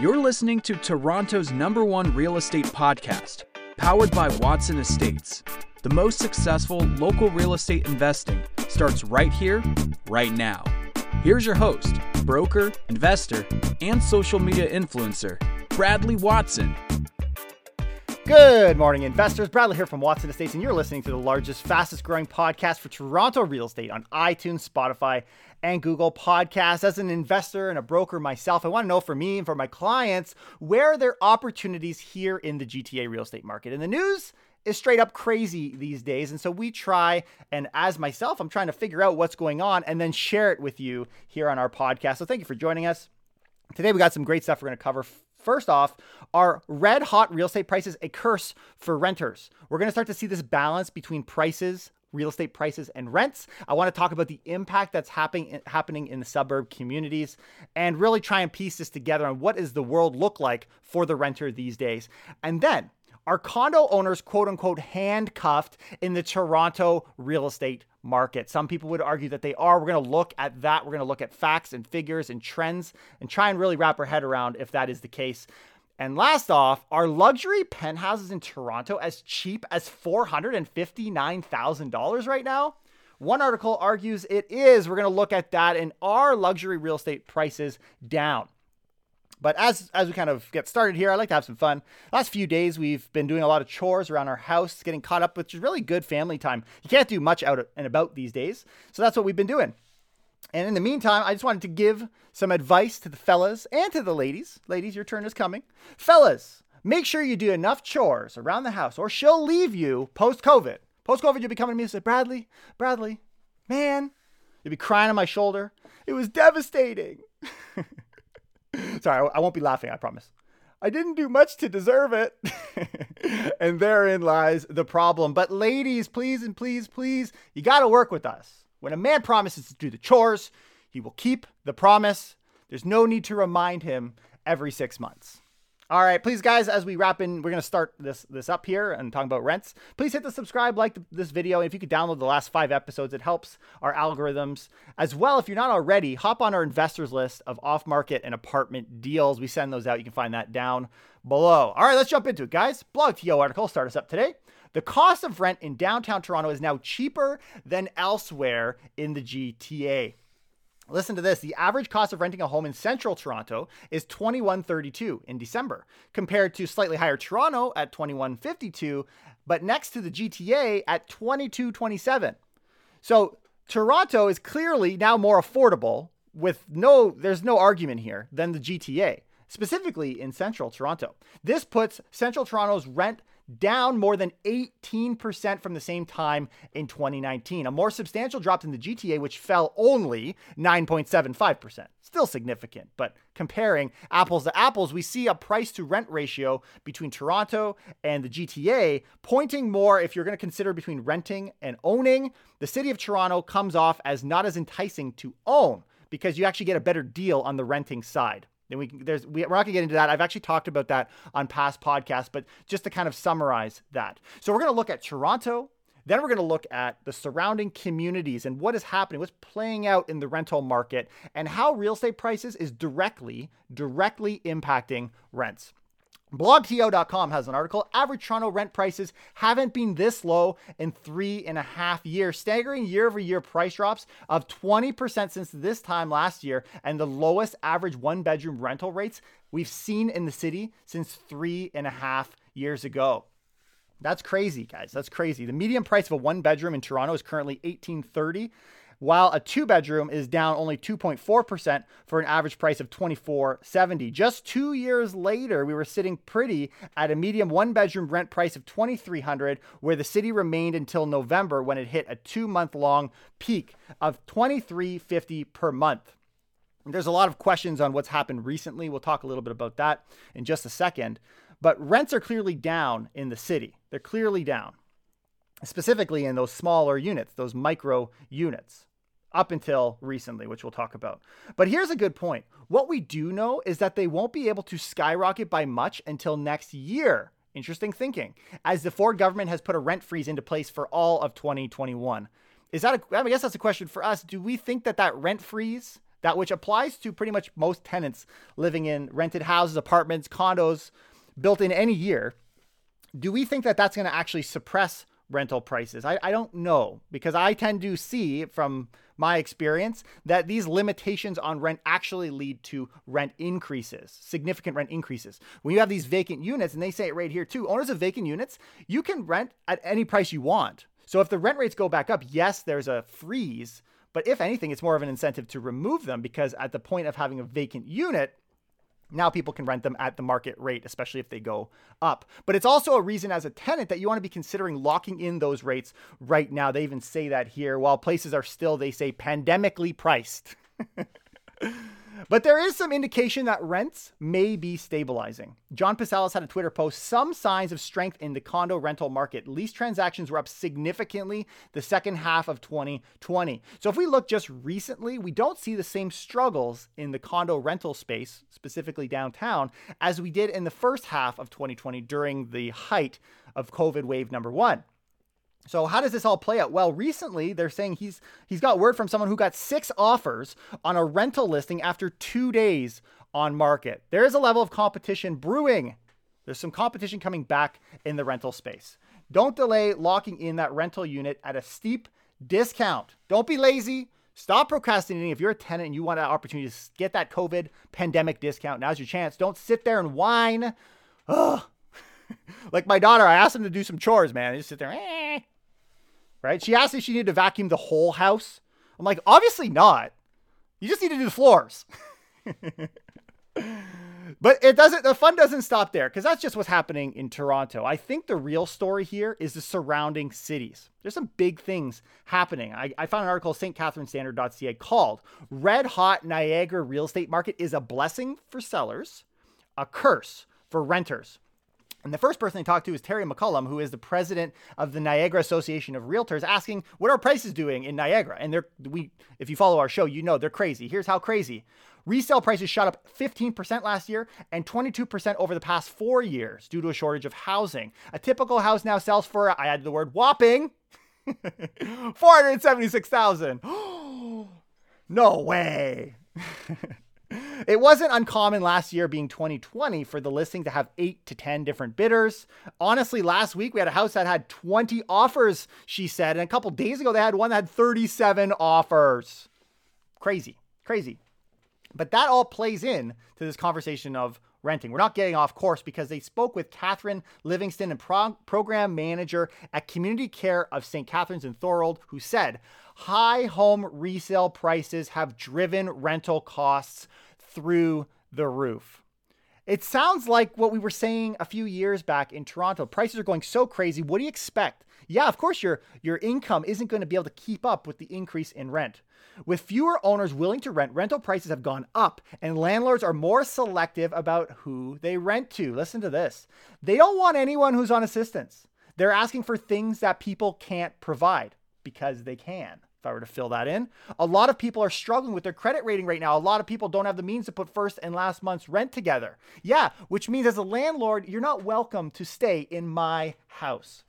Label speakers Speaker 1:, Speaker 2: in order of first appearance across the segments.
Speaker 1: You're listening to Toronto's number one real estate podcast, powered by Watson Estates. The most successful local real estate investing starts right here, right now. Here's your host, broker, investor, and social media influencer, Bradley Watson.
Speaker 2: Good morning, investors. Bradley here from Watson Estates, and you're listening to the largest, fastest growing podcast for Toronto real estate on iTunes, Spotify, and Google Podcasts. As an investor and a broker myself, I want to know for me and for my clients where are there opportunities here in the GTA real estate market. And the news is straight up crazy these days. And so we try, and as myself, I'm trying to figure out what's going on and then share it with you here on our podcast. So thank you for joining us. Today, we got some great stuff we're going to cover. First off, are red hot real estate prices a curse for renters? We're going to start to see this balance between prices, real estate prices, and rents. I want to talk about the impact that's happening happening in the suburb communities and really try and piece this together on what does the world look like for the renter these days. And then are condo owners, quote unquote, handcuffed in the Toronto real estate market? Some people would argue that they are. We're going to look at that. We're going to look at facts and figures and trends and try and really wrap our head around if that is the case. And last off, are luxury penthouses in Toronto as cheap as $459,000 right now? One article argues it is. We're going to look at that and are luxury real estate prices down? But as as we kind of get started here, I like to have some fun. Last few days we've been doing a lot of chores around our house, getting caught up, which is really good family time. You can't do much out and about these days, so that's what we've been doing. And in the meantime, I just wanted to give some advice to the fellas and to the ladies. Ladies, your turn is coming. Fellas, make sure you do enough chores around the house, or she'll leave you post COVID. Post COVID, you'll be coming to me and say, Bradley, Bradley, man, you'll be crying on my shoulder. It was devastating. Sorry, I won't be laughing, I promise. I didn't do much to deserve it. and therein lies the problem. But ladies, please and please, please, you got to work with us. When a man promises to do the chores, he will keep the promise. There's no need to remind him every six months. All right, please, guys, as we wrap in, we're to start this this up here and talking about rents. Please hit the subscribe, like this video. If you could download the last five episodes, it helps our algorithms. As well, if you're not already, hop on our investors list of off market and apartment deals. We send those out. You can find that down below. All right, let's jump into it, guys. BlogTO article start us up today. The cost of rent in downtown Toronto is now cheaper than elsewhere in the GTA. Listen to this. The average cost of renting a home in central Toronto is 2132 in December, compared to slightly higher Toronto at 2152, but next to the GTA at 2227. So Toronto is clearly now more affordable with no there's no argument here than the GTA, specifically in central Toronto. This puts central Toronto's rent down more than 18% from the same time in 2019. A more substantial drop than the GTA, which fell only 9.75%. Still significant, but comparing apples to apples, we see a price to rent ratio between Toronto and the GTA pointing more if you're going to consider between renting and owning. The city of Toronto comes off as not as enticing to own because you actually get a better deal on the renting side. Then we there's we, we're not gonna get into that. I've actually talked about that on past podcasts, but just to kind of summarize that. So we're gonna look at Toronto. Then we're going to look at the surrounding communities and what is happening, what's playing out in the rental market, and how real estate prices is directly, directly impacting rents. BlogTO.com has an article. Average Toronto rent prices haven't been this low in three and a half years. Staggering year over year price drops of 20% since this time last year, and the lowest average one bedroom rental rates we've seen in the city since three and a half years ago. That's crazy, guys. That's crazy. The median price of a one bedroom in Toronto is currently 1830 while a two bedroom is down only 2.4% for an average price of 2470. Just 2 years later, we were sitting pretty at a medium one bedroom rent price of 2300 where the city remained until November when it hit a 2 month long peak of 2350 per month. There's a lot of questions on what's happened recently. We'll talk a little bit about that in just a second. But rents are clearly down in the city. They're clearly down, specifically in those smaller units, those micro units up until recently, which we'll talk about. But here's a good point. What we do know is that they won't be able to skyrocket by much until next year. Interesting thinking, as the Ford government has put a rent freeze into place for all of 2021. Is that a, I guess that's a question for us. Do we think that that rent freeze that which applies to pretty much most tenants living in rented houses, apartments, condos built in any year, do we think that that's going to actually suppress rental prices? I, I don't know because I tend to see from my experience that these limitations on rent actually lead to rent increases, significant rent increases. When you have these vacant units, and they say it right here too, owners of vacant units, you can rent at any price you want. So if the rent rates go back up, yes, there's a freeze, but if anything, it's more of an incentive to remove them because at the point of having a vacant unit, now people can rent them at the market rate, especially if they go up. But it's also a reason as a tenant that you want to be considering locking in those rates right now. They even say that here. While places are still, they say, pandemically priced. But there is some indication that rents may be stabilizing. John Pasalis had a Twitter post, some signs of strength in the condo rental market. Lease transactions were up significantly the second half of 2020. So if we look just recently, we don't see the same struggles in the condo rental space, specifically downtown, as we did in the first half of 2020 during the height of COVID wave number one. So how does this all play out? Well, recently they're saying he's he's got word from someone who got six offers on a rental listing after 2 days on market. There is a level of competition brewing. There's some competition coming back in the rental space. Don't delay locking in that rental unit at a steep discount. Don't be lazy. Stop procrastinating. If you're a tenant and you want an opportunity to get that COVID pandemic discount, now's your chance. Don't sit there and whine. Ugh. like my daughter, I asked him to do some chores, man. He just sit there. Eh right? She asked if she needed to vacuum the whole house. I'm like, obviously not. You just need to do the floors. but it doesn't the fun doesn't stop there because that's just what's happening in Toronto. I think the real story here is the surrounding cities. There's some big things happening. I, I found an article St. Standard.ca called Red Hot Niagara Real Estate Market is a blessing for sellers, a curse for renters. And the first person I talked to is Terry McCullum, who is the president of the Niagara Association of Realtors, asking what are prices doing in Niagara. And they're we if you follow our show, you know they're crazy. Here's how crazy. Resale prices shot up 15% last year and 22% over the past four years due to a shortage of housing. A typical house now sells for, I added the word whopping, 476,000. no way. It wasn't uncommon last year, being 2020, for the listing to have eight to 10 different bidders. Honestly, last week we had a house that had 20 offers, she said. And a couple days ago, they had one that had 37 offers. Crazy, crazy. But that all plays in to this conversation of renting. We're not getting off course because they spoke with Catherine Livingston and pro- program manager at Community Care of St. Catharines in Thorold, who said high home resale prices have driven rental costs through the roof. It sounds like what we were saying a few years back in Toronto. Prices are going so crazy. What do you expect? Yeah, of course your your income isn't going to be able to keep up with the increase in rent. With fewer owners willing to rent, rental prices have gone up and landlords are more selective about who they rent to. Listen to this. They don't want anyone who's on assistance. They're asking for things that people can't provide because they can if I were to fill that in. A lot of people are struggling with their credit rating right now. A lot of people don't have the means to put first and last month's rent together. Yeah, which means as a landlord, you're not welcome to stay in my house.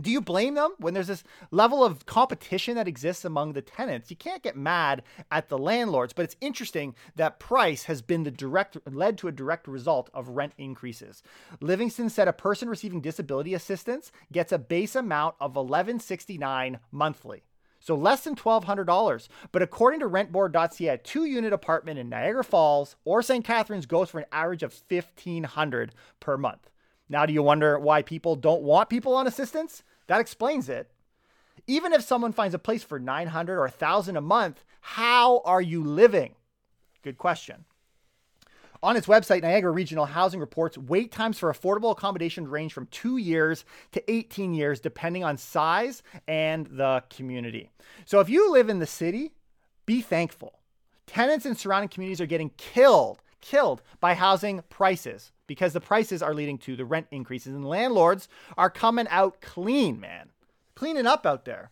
Speaker 2: Do you blame them when there's this level of competition that exists among the tenants? You can't get mad at the landlords, but it's interesting that price has been the direct led to a direct result of rent increases. Livingston said a person receiving disability assistance gets a base amount of 1169 monthly. So less than $1,200. But according to rentboard.ca, a two unit apartment in Niagara Falls or St. Catharines goes for an average of 1,500 per month. Now, do you wonder why people don't want people on assistance? That explains it. Even if someone finds a place for 900 or 1000 a month, how are you living? Good question. On its website, Niagara Regional Housing reports wait times for affordable accommodation range from two years to 18 years, depending on size and the community. So if you live in the city, be thankful. Tenants in surrounding communities are getting killed, killed by housing prices because the prices are leading to the rent increases, and landlords are coming out clean, man. Cleaning up out there.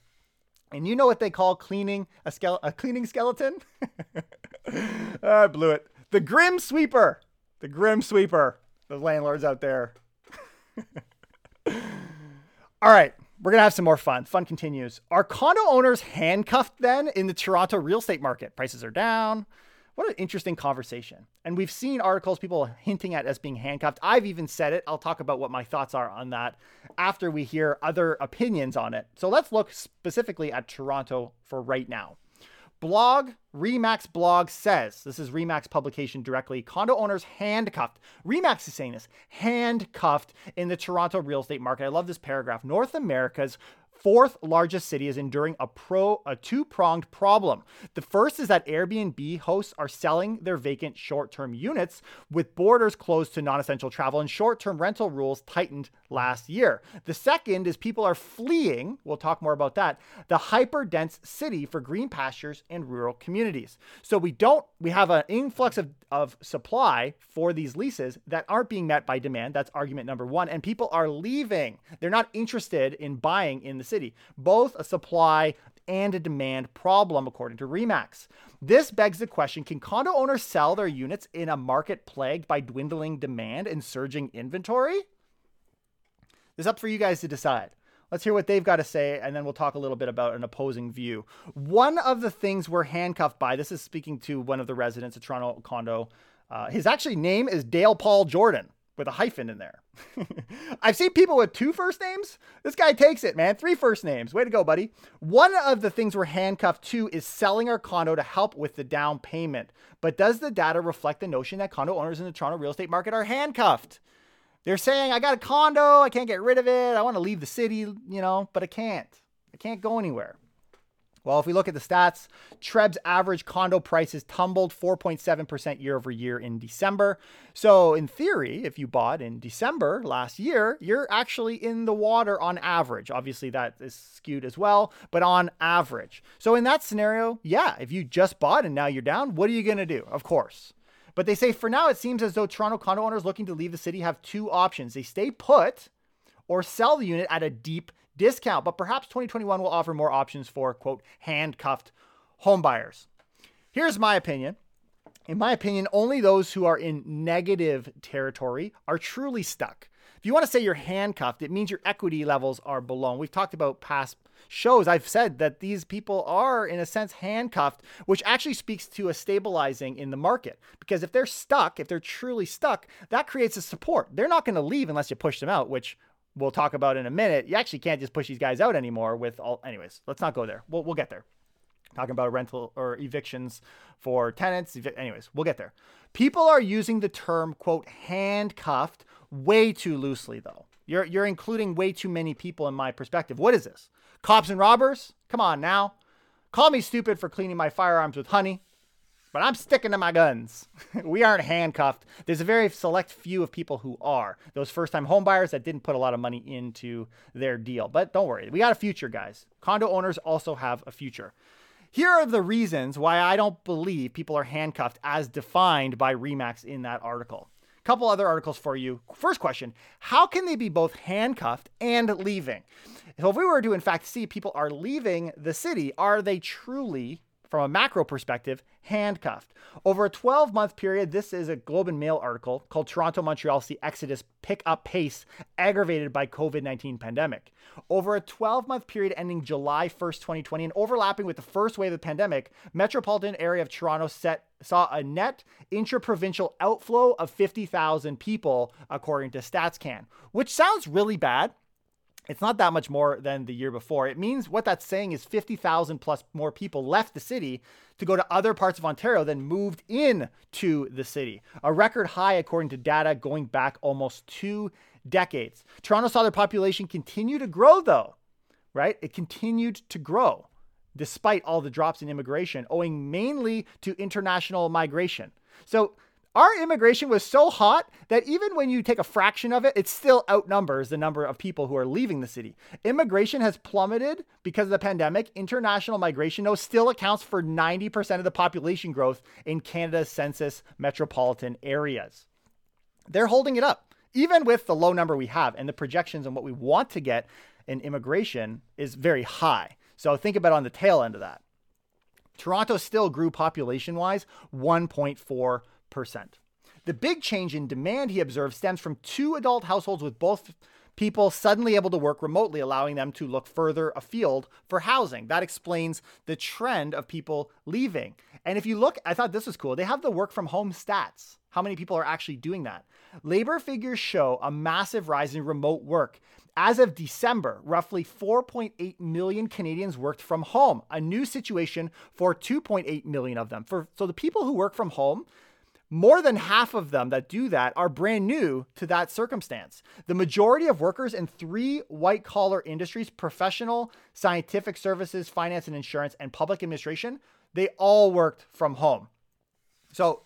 Speaker 2: And you know what they call cleaning a, skele- a cleaning skeleton? Ah, I blew it. The Grim Sweeper. The Grim Sweeper. The landlords out there. All right. We're going to have some more fun. Fun continues. Are condo owners handcuffed then in the Toronto real estate market? Prices are down. What an interesting conversation. And we've seen articles, people hinting at us being handcuffed. I've even said it. I'll talk about what my thoughts are on that after we hear other opinions on it. So let's look specifically at Toronto for right now. Blog, Remax blog says, this is Remax publication directly, condo owners handcuffed. Remax is saying this, handcuffed in the Toronto real estate market. I love this paragraph. North America's fourth largest city is enduring a pro a two-pronged problem. The first is that Airbnb hosts are selling their vacant short-term units with borders closed to non-essential travel and short-term rental rules tightened last year. The second is people are fleeing, we'll talk more about that, the hyper-dense city for green pastures and rural communities. So we don't we have an influx of, of supply for these leases that aren't being met by demand. That's argument number 1 and people are leaving. They're not interested in buying in the city, both a supply and a demand problem, according to Remax. This begs the question can condo owners sell their units in a market plagued by dwindling demand and surging inventory? Is up for you guys to decide. Let's hear what they've got to say, and then we'll talk a little bit about an opposing view. One of the things we're handcuffed by, this is speaking to one of the residents of Toronto condo. Uh, his actually name is Dale Paul Jordan with a hyphen in there. I've seen people with two first names. This guy takes it, man. Three first names. Way to go, buddy. One of the things we're handcuffed to is selling our condo to help with the down payment. But does the data reflect the notion that condo owners in the Toronto real estate market are handcuffed? They're saying, I got a condo, I can't get rid of it, I want to leave the city, you know, but I can't. I can't go anywhere. Well, if we look at the stats, Treb's average condo prices tumbled 4.7% year over year in December. So, in theory, if you bought in December last year, you're actually in the water on average. Obviously, that is skewed as well, but on average. So, in that scenario, yeah, if you just bought and now you're down, what are you going to do? Of course. But they say for now, it seems as though Toronto condo owners looking to leave the city have two options. They stay put or sell the unit at a deep discount, but perhaps 2021 will offer more options for, quote, handcuffed homebuyers. Here's my opinion. In my opinion, only those who are in negative territory are truly stuck. If you want to say you're handcuffed, it means your equity levels are below. And We've talked about past shows, I've said that these people are, in a sense, handcuffed, which actually speaks to a stabilizing in the market. Because if they're stuck, if they're truly stuck, that creates a support. They're not going to leave unless you push them out, which we'll talk about in a minute. You actually can't just push these guys out anymore with all. Anyways, let's not go there. We'll, we'll get there. Talking about rental or evictions for tenants. Anyways, we'll get there. People are using the term, quote, handcuffed way too loosely, though. You're, you're including way too many people in my perspective. What is this? Cops and robbers? Come on now. Call me stupid for cleaning my firearms with honey but I'm sticking to my guns. we aren't handcuffed. There's a very select few of people who are. Those first time homebuyers that didn't put a lot of money into their deal. But don't worry, we got a future, guys. Condo owners also have a future. Here are the reasons why I don't believe people are handcuffed as defined by Remax in that article. A couple other articles for you. First question How can they be both handcuffed and leaving? So, if we were to, in fact, see people are leaving the city, are they truly from a macro perspective, handcuffed. Over a 12 month period, this is a Globe and Mail article called Toronto Montreal See Exodus Pick Up Pace Aggravated by COVID 19 Pandemic. Over a 12 month period ending July 1st, 2020, and overlapping with the first wave of the pandemic, metropolitan area of Toronto set, saw a net intra-provincial outflow of 50,000 people, according to StatsCan, which sounds really bad it's not that much more than the year before. It means what that's saying is 50,000 plus more people left the city to go to other parts of Ontario than moved in to the city. A record high according to data going back almost 2 decades. Toronto saw their population continue to grow though, right? It continued to grow despite all the drops in immigration owing mainly to international migration. So our immigration was so hot that even when you take a fraction of it, it still outnumbers the number of people who are leaving the city. Immigration has plummeted because of the pandemic. International migration, though, still accounts for 90% of the population growth in Canada's census metropolitan areas. They're holding it up, even with the low number we have, and the projections on what we want to get in immigration is very high. So think about on the tail end of that. Toronto still grew population wise 1.4 the big change in demand he observed stems from two adult households with both people suddenly able to work remotely, allowing them to look further afield for housing. That explains the trend of people leaving. And if you look, I thought this was cool. They have the work from home stats. How many people are actually doing that? Labor figures show a massive rise in remote work. As of December, roughly 4.8 million Canadians worked from home, a new situation for 2.8 million of them. For so the people who work from home, more than half of them that do that are brand new to that circumstance. The majority of workers in three white collar industries professional, scientific services, finance and insurance, and public administration they all worked from home. So,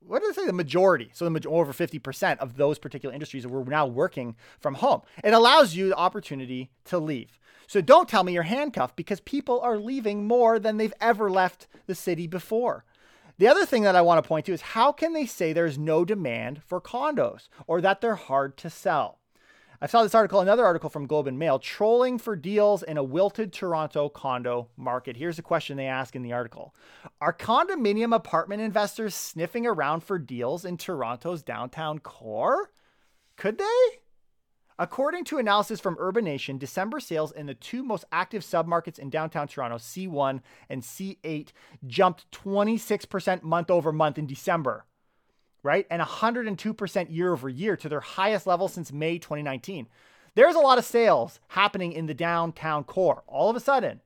Speaker 2: what did I say? The majority. So, the over 50% of those particular industries were now working from home. It allows you the opportunity to leave. So, don't tell me you're handcuffed because people are leaving more than they've ever left the city before. The other thing that I want to point to is how can they say there's no demand for condos or that they're hard to sell? I saw this article, another article from Globe and Mail, trolling for deals in a wilted Toronto condo market. Here's a question they ask in the article Are condominium apartment investors sniffing around for deals in Toronto's downtown core? Could they? According to analysis from Urbanation, December sales in the two most active submarkets in downtown Toronto, C1 and C8, jumped 26% month over month in December, right? And 102% year over year to their highest level since May 2019. There's a lot of sales happening in the downtown core all of a sudden.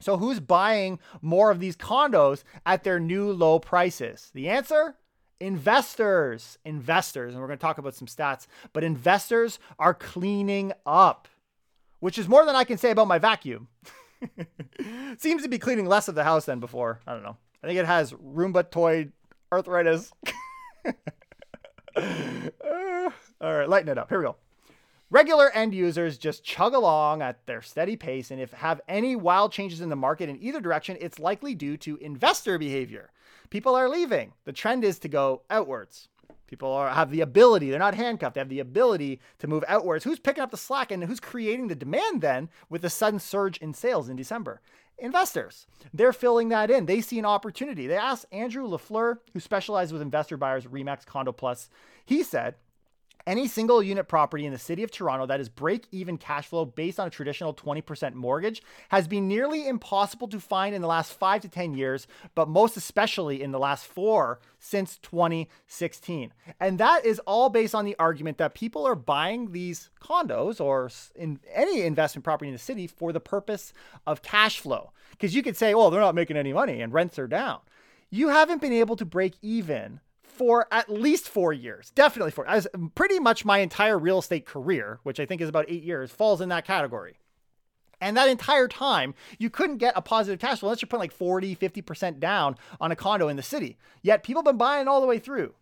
Speaker 2: So, who's buying more of these condos at their new low prices? The answer investors, investors, and we're going to talk about some stats, but investors are cleaning up, which is more than I can say about my vacuum. Seems to be cleaning less of the house than before. I don't know. I think it has rheumatoid arthritis. uh, all right, lighten it up. Here we go. Regular end users just chug along at their steady pace, and if have any wild changes in the market in either direction, it's likely due to investor behavior people are leaving. The trend is to go outwards. People are, have the ability, they're not handcuffed, they have the ability to move outwards. Who's picking up the slack and who's creating the demand then with the sudden surge in sales in December? Investors. They're filling that in. They see an opportunity. They asked Andrew LaFleur, who specializes with investor buyers, Remax Condo Plus. He said, any single unit property in the city of Toronto that is break even cash flow based on a traditional 20% mortgage has been nearly impossible to find in the last five to 10 years, but most especially in the last four since 2016. And that is all based on the argument that people are buying these condos or in any investment property in the city for the purpose of cash flow. Because you could say, oh, they're not making any money and rents are down. You haven't been able to break even for at least four years, definitely four, as pretty much my entire real estate career, which I think is about eight years, falls in that category. And that entire time, you couldn't get a positive cash flow unless you're putting like 40, 50% down on a condo in the city. Yet people have been buying all the way through.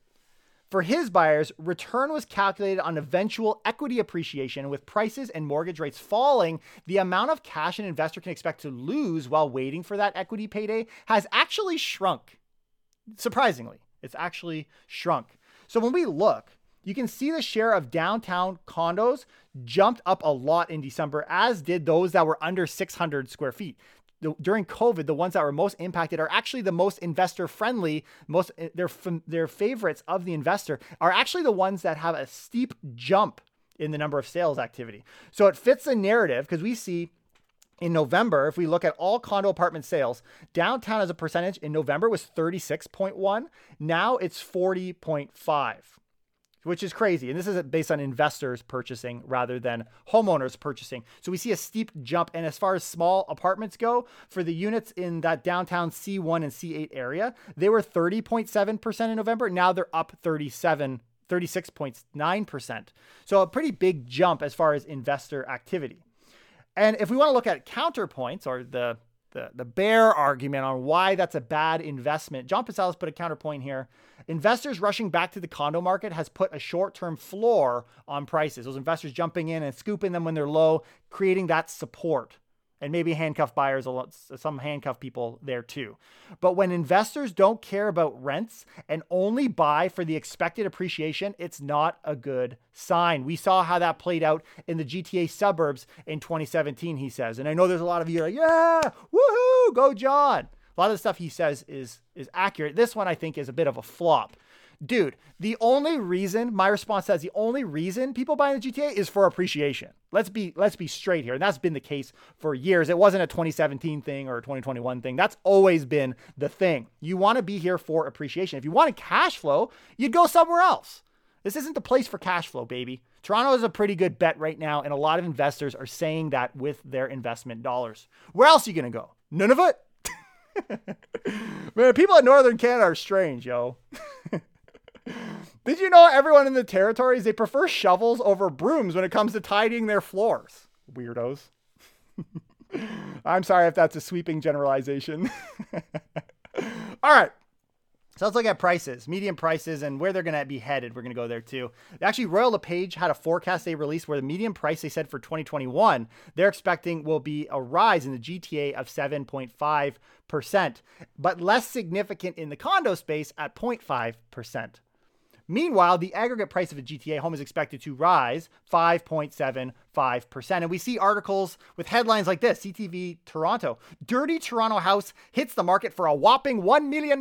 Speaker 2: For his buyers, return was calculated on eventual equity appreciation with prices and mortgage rates falling. The amount of cash an investor can expect to lose while waiting for that equity payday has actually shrunk, surprisingly. It's actually shrunk. So when we look, you can see the share of downtown condos jumped up a lot in December, as did those that were under 600 square feet. During COVID, the ones that were most impacted are actually the most investor friendly. Most eh, their their favorites of the investor are actually the ones that have a steep jump in the number of sales activity. So it fits the narrative because we see in November, if we look at all condo apartment sales, downtown as a percentage in November was 36.1. Now it's 40.5, which is crazy. And this is based on investors purchasing rather than homeowners purchasing. So we see a steep jump. And as far as small apartments go, for the units in that downtown C1 and C8 area, they were 30.7% in November. Now they're up 37 36.9%. So a pretty big jump as far as investor activity. And if we want to look at counterpoints or the the, the bear argument on why that's a bad investment, John Pasalis put a counterpoint here. Investors rushing back to the condo market has put a short term floor on prices. Those investors jumping in and scooping them when they're low, creating that support and maybe handcuff buyers, some handcuff people there too. But when investors don't care about rents and only buy for the expected appreciation, it's not a good sign. We saw how that played out in the GTA suburbs in 2017, he says. And I know there's a lot of you like, yeah, woohoo, go John. A lot of the stuff he says is is accurate. This one I think is a bit of a flop. Dude, the only reason my response says the only reason people buy the GTA is for appreciation. Let's be let's be straight here. And that's been the case for years. It wasn't a 2017 thing or a 2021 thing. That's always been the thing. You want to be here for appreciation. If you wanted cash flow, you'd go somewhere else. This isn't the place for cash flow, baby. Toronto is a pretty good bet right now, and a lot of investors are saying that with their investment dollars. Where else are you to go? None of it? Man, people in Northern Canada are strange, yo. Did you know everyone in the territories they prefer shovels over brooms when it comes to tidying their floors? Weirdos. I'm sorry if that's a sweeping generalization. All right. So let's look at prices, median prices, and where they're going to be headed. We're going to go there too. Actually, Royal LePage had a forecast they released where the median price they said for 2021 they're expecting will be a rise in the GTA of 7.5%, but less significant in the condo space at 0.5%. Meanwhile, the aggregate price of a GTA home is expected to rise 5.75%. And we see articles with headlines like this CTV Toronto Dirty Toronto house hits the market for a whopping $1 million.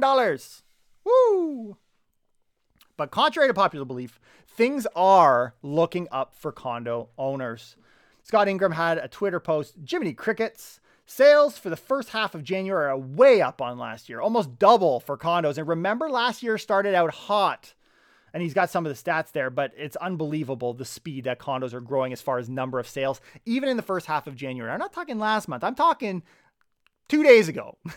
Speaker 2: Woo! But contrary to popular belief, things are looking up for condo owners. Scott Ingram had a Twitter post, Jiminy Crickets. Sales for the first half of January are way up on last year, almost double for condos. And remember, last year started out hot. And he's got some of the stats there, but it's unbelievable the speed that condos are growing as far as number of sales, even in the first half of January. I'm not talking last month, I'm talking two days ago.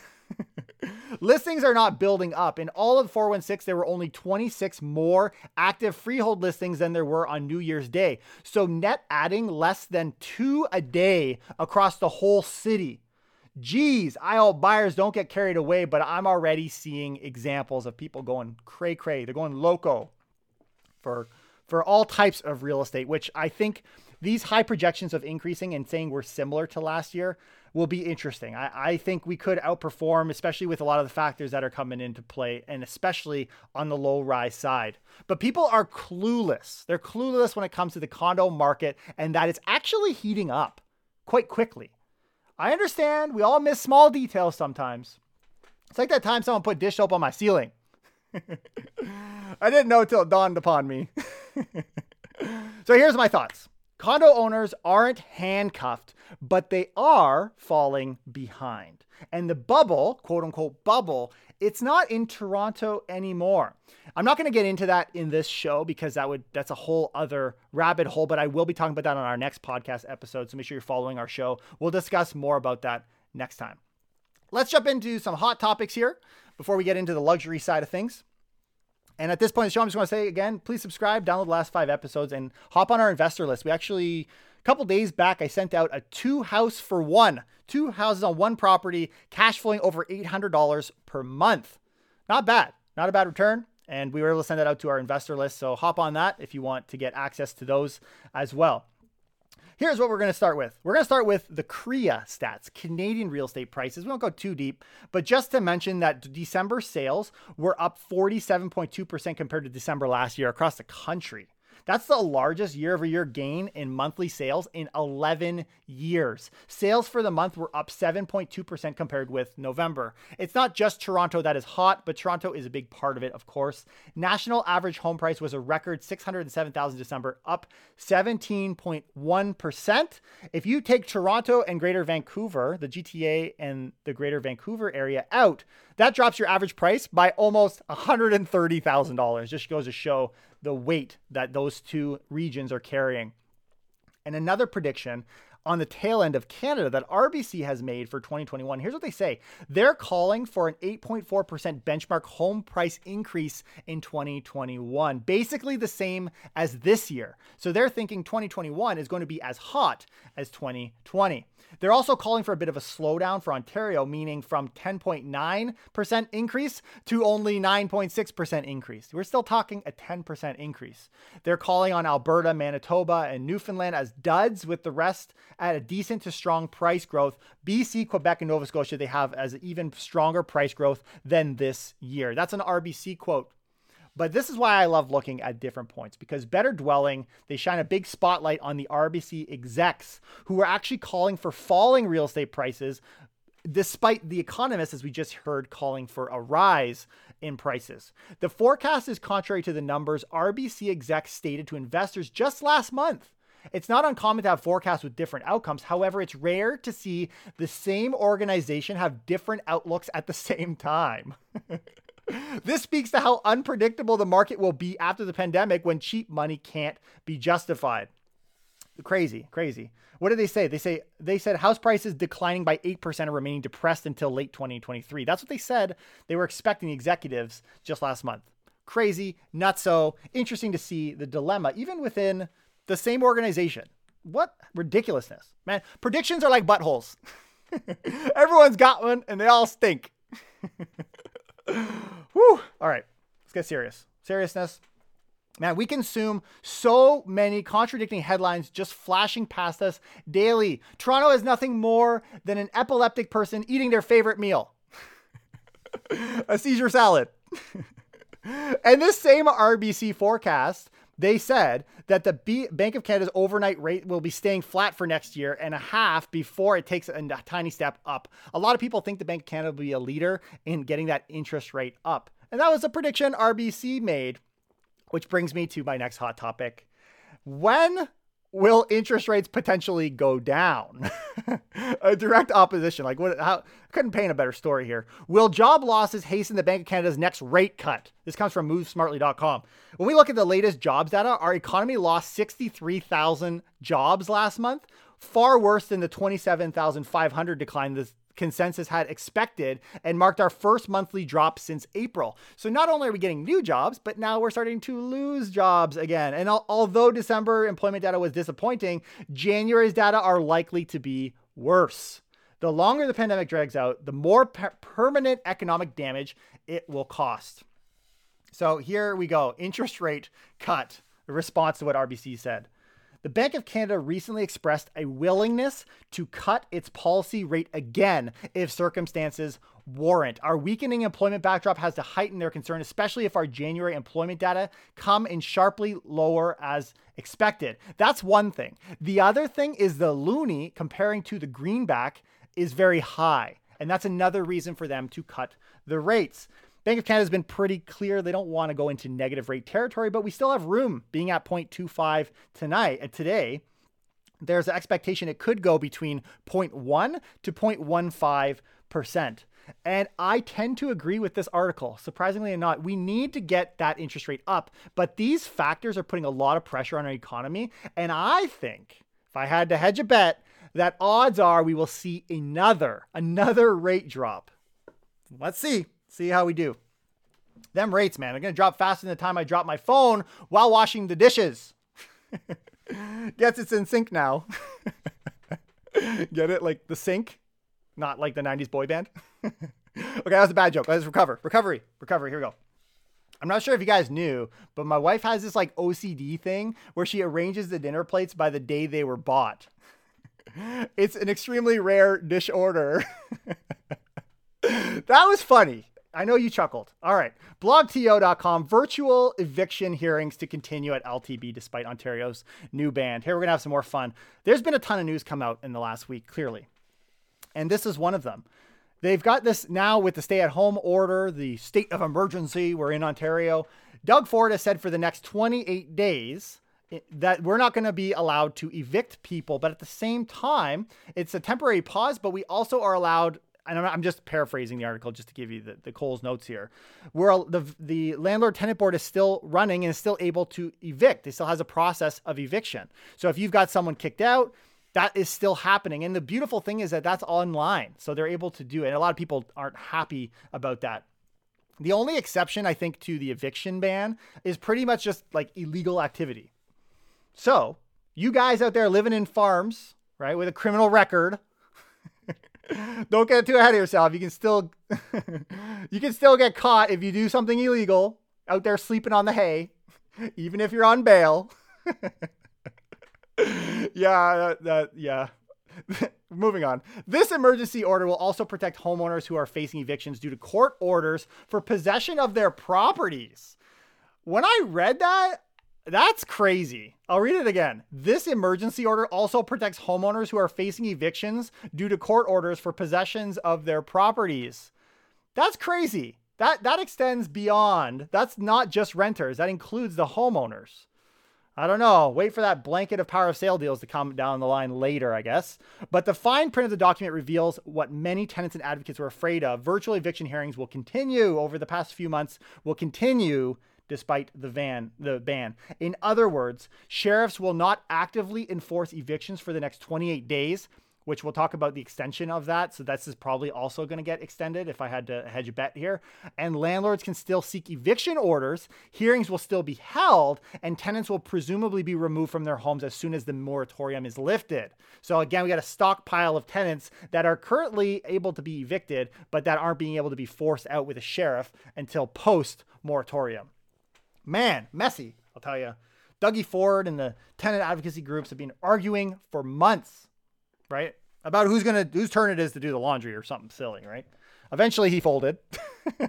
Speaker 2: listings are not building up. In all of 416, there were only 26 more active freehold listings than there were on New Year's Day. So net adding less than two a day across the whole city. Geez, I hope buyers don't get carried away, but I'm already seeing examples of people going cray cray. They're going loco for for all types of real estate, which I think these high projections of increasing and saying we're similar to last year will be interesting. I, I think we could outperform, especially with a lot of the factors that are coming into play, and especially on the low rise side. But people are clueless. They're clueless when it comes to the condo market and that it's actually heating up quite quickly. I understand we all miss small details sometimes. It's like that time someone put dish soap on my ceiling. I didn't know until it dawned upon me. so here's my thoughts. Condo owners aren't handcuffed, but they are falling behind. And the bubble, quote unquote bubble, it's not in Toronto anymore. I'm not going to get into that in this show because that would that's a whole other rabbit hole, but I will be talking about that on our next podcast episode. So make sure you're following our show. We'll discuss more about that next time. Let's jump into some hot topics here before we get into the luxury side of things. And at this point show, I'm just going to say again, please subscribe, download the last five episodes, and hop on our investor list. We actually, a couple days back, I sent out a two house for one, two houses on one property, cash flowing over $800 per month. Not bad, not a bad return. And we were able to send that out to our investor list. So hop on that if you want to get access to those as well. Here's what we're going to start with. We're going to start with the CREA stats, Canadian real estate prices. We won't go too deep, but just to mention that December sales were up 47.2% compared to December last year across the country. That's the largest year over year gain in monthly sales in 11 years. Sales for the month were up 7.2% compared with November. It's not just Toronto that is hot, but Toronto is a big part of it, of course. National average home price was a record 607,000 December, up 17.1%. If you take Toronto and Greater Vancouver, the GTA and the Greater Vancouver area out, that drops your average price by almost $130,000. Just goes to show the weight that those two regions are carrying. And another prediction on the tail end of Canada that RBC has made for 2021. Here's what they say they're calling for an 8.4% benchmark home price increase in 2021, basically the same as this year. So they're thinking 2021 is going to be as hot as 2020. They're also calling for a bit of a slowdown for Ontario, meaning from 10.9% increase to only 9.6% increase. We're still talking a 10% increase. They're calling on Alberta, Manitoba, and Newfoundland as duds, with the rest at a decent to strong price growth. BC, Quebec, and Nova Scotia, they have as even stronger price growth than this year. That's an RBC quote. But this is why I love looking at different points because Better Dwelling, they shine a big spotlight on the RBC execs who are actually calling for falling real estate prices despite the economists, as we just heard, calling for a rise in prices. The forecast is contrary to the numbers RBC execs stated to investors just last month. It's not uncommon to have forecasts with different outcomes. However, it's rare to see the same organization have different outlooks at the same time. this speaks to how unpredictable the market will be after the pandemic when cheap money can't be justified. Crazy, crazy. What did they say? They say they said house prices declining by 8% and remaining depressed until late 2023. That's what they said they were expecting the executives just last month. Crazy, not so. Interesting to see the dilemma even within the same organization. What ridiculousness. Man, predictions are like buttholes. Everyone's got one and they all stink. Whew. All right, let's get serious. Seriousness. Man, we consume so many contradicting headlines just flashing past us daily. Toronto is nothing more than an epileptic person eating their favorite meal a seizure salad. and this same RBC forecast, they said that the B- Bank of Canada's overnight rate will be staying flat for next year and a half before it takes a, a tiny step up. A lot of people think the Bank of Canada will be a leader in getting that interest rate up. And that was a prediction RBC made which brings me to my next hot topic. When will interest rates potentially go down? a direct opposition. Like what how couldn't paint a better story here. Will job losses hasten the Bank of Canada's next rate cut? This comes from movesmartly.com. When we look at the latest jobs data, our economy lost 63,000 jobs last month, far worse than the 27,500 decline this consensus had expected and marked our first monthly drop since April. So not only are we getting new jobs, but now we're starting to lose jobs again. And al- although December employment data was disappointing, January's data are likely to be worse. The longer the pandemic drags out, the more per- permanent economic damage it will cost. So here we go interest rate cut, response to what RBC said. The Bank of Canada recently expressed a willingness to cut its policy rate again if circumstances warrant. Our weakening employment backdrop has to heighten their concern, especially if our January employment data come in sharply lower as expected. That's one thing. The other thing is the loonie comparing to the greenback is very high. And that's another reason for them to cut the rates. Bank of Canada has been pretty clear they don't want to go into negative rate territory, but we still have room being at 0.25 tonight and uh, today. There's an expectation it could go between 0.1 to 0.15%. And I tend to agree with this article. Surprisingly or not, we need to get that interest rate up, but these factors are putting a lot of pressure on our economy. And I think if I had to hedge a bet, that odds are we will see another another rate drop. Let's see. See how we do. Them rates, man, they're gonna drop faster than the time I drop my phone while washing the dishes. Guess it's in sync now. Get it? Like the sink, not like the 90s boy band. okay, that was a bad joke. Let's recover. Recovery. Recovery. Here we go. I'm not sure if you guys knew, but my wife has this like OCD thing where she arranges the dinner plates by the day they were bought. it's an extremely rare dish order. that was funny. I know you chuckled. All right. BlogTO.com virtual eviction hearings to continue at LTB despite Ontario's new ban. Here we're going to have some more fun. There's been a ton of news come out in the last week, clearly. And this is one of them. They've got this now with the stay at home order, the state of emergency. We're in Ontario. Doug Ford has said for the next 28 days eh, that we're not going to be allowed to evict people. But at the same time, it's a temporary pause, but we also are allowed and I'm just paraphrasing the article just to give you the, the Coles notes here, where the the landlord tenant board is still running and is still able to evict. It still has a process of eviction. So if you've got someone kicked out, that is still happening. And the beautiful thing is that that's online, so they're able to do it. And a lot of people aren't happy about that. The only exception I think to the eviction ban is pretty much just like illegal activity. So you guys out there living in farms, right, with a criminal record don't get too ahead of yourself. You can still you can still get caught if you do something illegal out there sleeping on the hay, even if you're on bail. yeah, that, that yeah. Moving on. This emergency order will also protect homeowners who are facing evictions due to court orders for possession of their properties. When I read that, That's crazy. I'll read it again. This emergency order also protects homeowners who are facing evictions due to court orders for possessions of their properties. That's crazy. That that extends beyond. That's not just renters. That includes the homeowners. I don't know. Wait for that blanket of power of sale deals to come down the line later, I guess. But the fine print of the document reveals what many tenants and advocates were afraid of. Virtual eviction hearings will continue over the past few months, will continue despite the van the ban. In other words, sheriffs will not actively enforce evictions for the next 28 days, which we'll talk about the extension of that. So this is probably also going to get extended if I had to hedge a bet here. And landlords can still seek eviction orders. Hearings will still be held, and tenants will presumably be removed from their homes as soon as the moratorium is lifted. So again, we got a stockpile of tenants that are currently able to be evicted, but that aren't being able to be forced out with a sheriff until post moratorium. Man, messy, I'll tell you. Dougie Ford and the tenant advocacy groups have been arguing for months right? About who's gonna whose turn it is to do the laundry or something silly, right? Eventually he folded.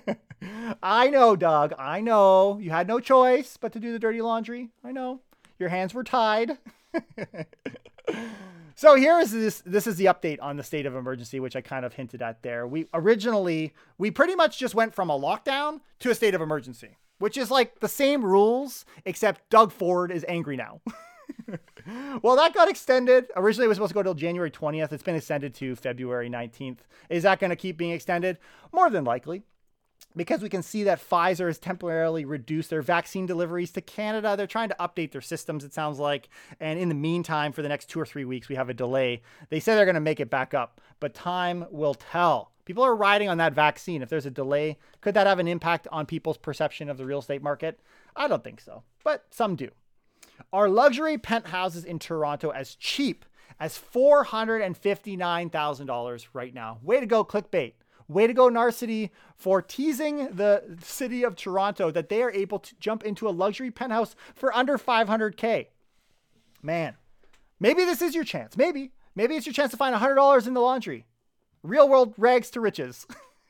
Speaker 2: I know, Doug. I know. You had no choice but to do the dirty laundry. I know. Your hands were tied. so here is this this is the update on the state of emergency which I kind of hinted at there. We originally we pretty much just went from a lockdown to a state of emergency, which is like the same rules except Doug Ford is angry now. well, that got extended. Originally, it was supposed to go till January 20th. It's been extended to February 19th. Is that going to keep being extended? More than likely. Because we can see that Pfizer has temporarily reduced their vaccine deliveries to Canada. They're trying to update their systems, it sounds like. And in the meantime, for the next two or three weeks, we have a delay. They say they're going to make it back up, but time will tell. People are riding on that vaccine. If there's a delay, could that have an impact on people's perception of the real estate market? I don't think so, but some do. Are luxury penthouses in Toronto as cheap as $459,000 right now? Way to go, clickbait. Way to go, Narcity, for teasing the city of Toronto that they are able to jump into a luxury penthouse for under 500K. Man, maybe this is your chance. Maybe. Maybe it's your chance to find $100 in the laundry. Real world rags to riches.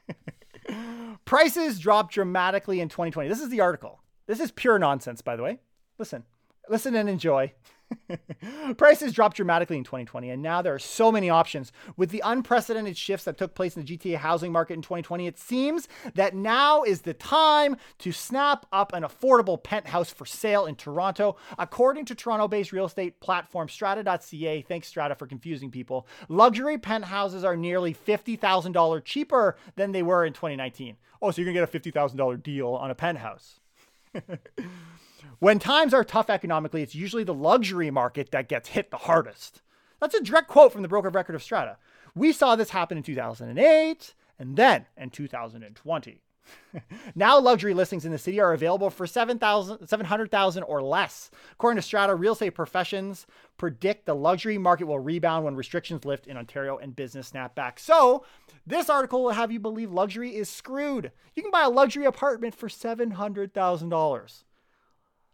Speaker 2: Prices dropped dramatically in 2020. This is the article. This is pure nonsense, by the way. Listen. Listen and enjoy. Prices dropped dramatically in 2020, and now there are so many options. With the unprecedented shifts that took place in the GTA housing market in 2020, it seems that now is the time to snap up an affordable penthouse for sale in Toronto. According to Toronto based real estate platform strata.ca, thanks Strata for confusing people, luxury penthouses are nearly $50,000 cheaper than they were in 2019. Oh, so you're going to get a $50,000 deal on a penthouse. When times are tough economically, it's usually the luxury market that gets hit the hardest. That's a direct quote from the broker of record of Strata. We saw this happen in 2008 and then in 2020. now luxury listings in the city are available for 700,000 or less. According to Strata, real estate professions predict the luxury market will rebound when restrictions lift in Ontario and business snap back. So, this article will have you believe luxury is screwed. You can buy a luxury apartment for $700,000.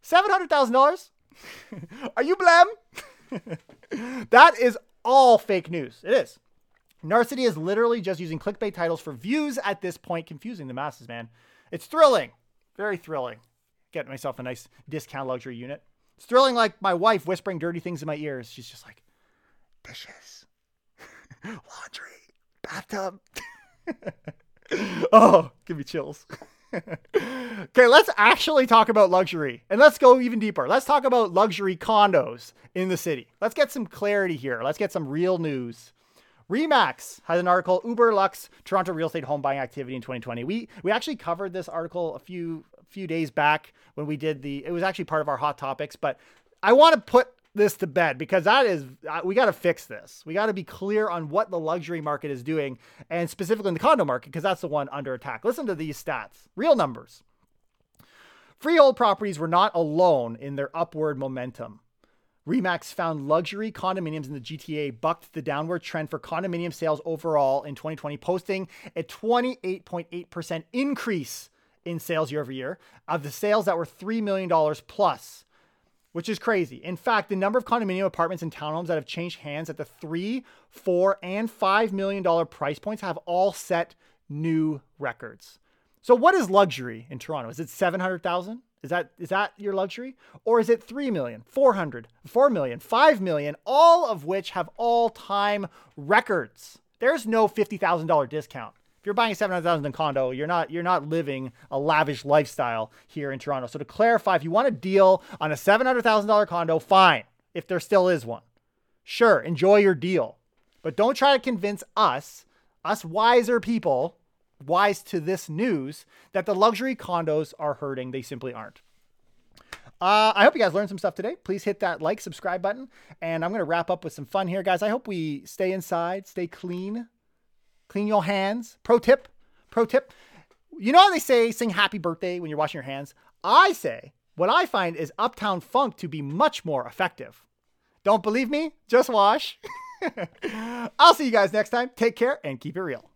Speaker 2: $700,000? Are you blam? that is all fake news. It is. Narcity is literally just using clickbait titles for views at this point, confusing the masses, man. It's thrilling. Very thrilling. Getting myself a nice discount luxury unit. It's thrilling like my wife whispering dirty things in my ears. She's just like, dishes, laundry, bathtub. oh, give me chills. Okay, let's actually talk about luxury and let's go even deeper. Let's talk about luxury condos in the city. Let's get some clarity here. Let's get some real news. Remax has an article Uber Lux Toronto real estate home buying activity in 2020. We we actually covered this article a few few days back when we did the it was actually part of our hot topics, but I want to put this to bed because that is uh, we got to fix this. We got to be clear on what the luxury market is doing and specifically in the condo market because that's the one under attack. Listen to these stats. Real numbers. Freehold properties were not alone in their upward momentum. Remax found luxury condominiums in the GTA bucked the downward trend for condominium sales overall in 2020, posting a 28.8% increase in sales year over year of the sales that were $3 million plus which is crazy. In fact, the number of condominium apartments and townhomes that have changed hands at the three, four, and five million dollar price points have all set new records. So what is luxury in Toronto? Is it 700,000? Is that is that your luxury or is it 3 million, 400, 4 million, 5 million, all of which have all-time records? There's no $50,000 discount. If you're buying a 700,000 condo, you're not you're not living a lavish lifestyle here in Toronto. So to clarify, if you want a deal on a $700,000 condo, fine. If there still is one. Sure, enjoy your deal. But don't try to convince us, us wiser people, wise to this news that the luxury condos are hurting. They simply aren't. Uh, I hope you guys learned some stuff today. Please hit that like, subscribe button. And I'm going to wrap up with some fun here, guys. I hope we stay inside, stay clean, clean your hands. Pro tip, pro tip. You know how they say sing happy birthday when you're washing your hands? I say what I find is Uptown Funk to be much more effective. Don't believe me? Just wash. I'll see you guys next time. Take care and keep it real.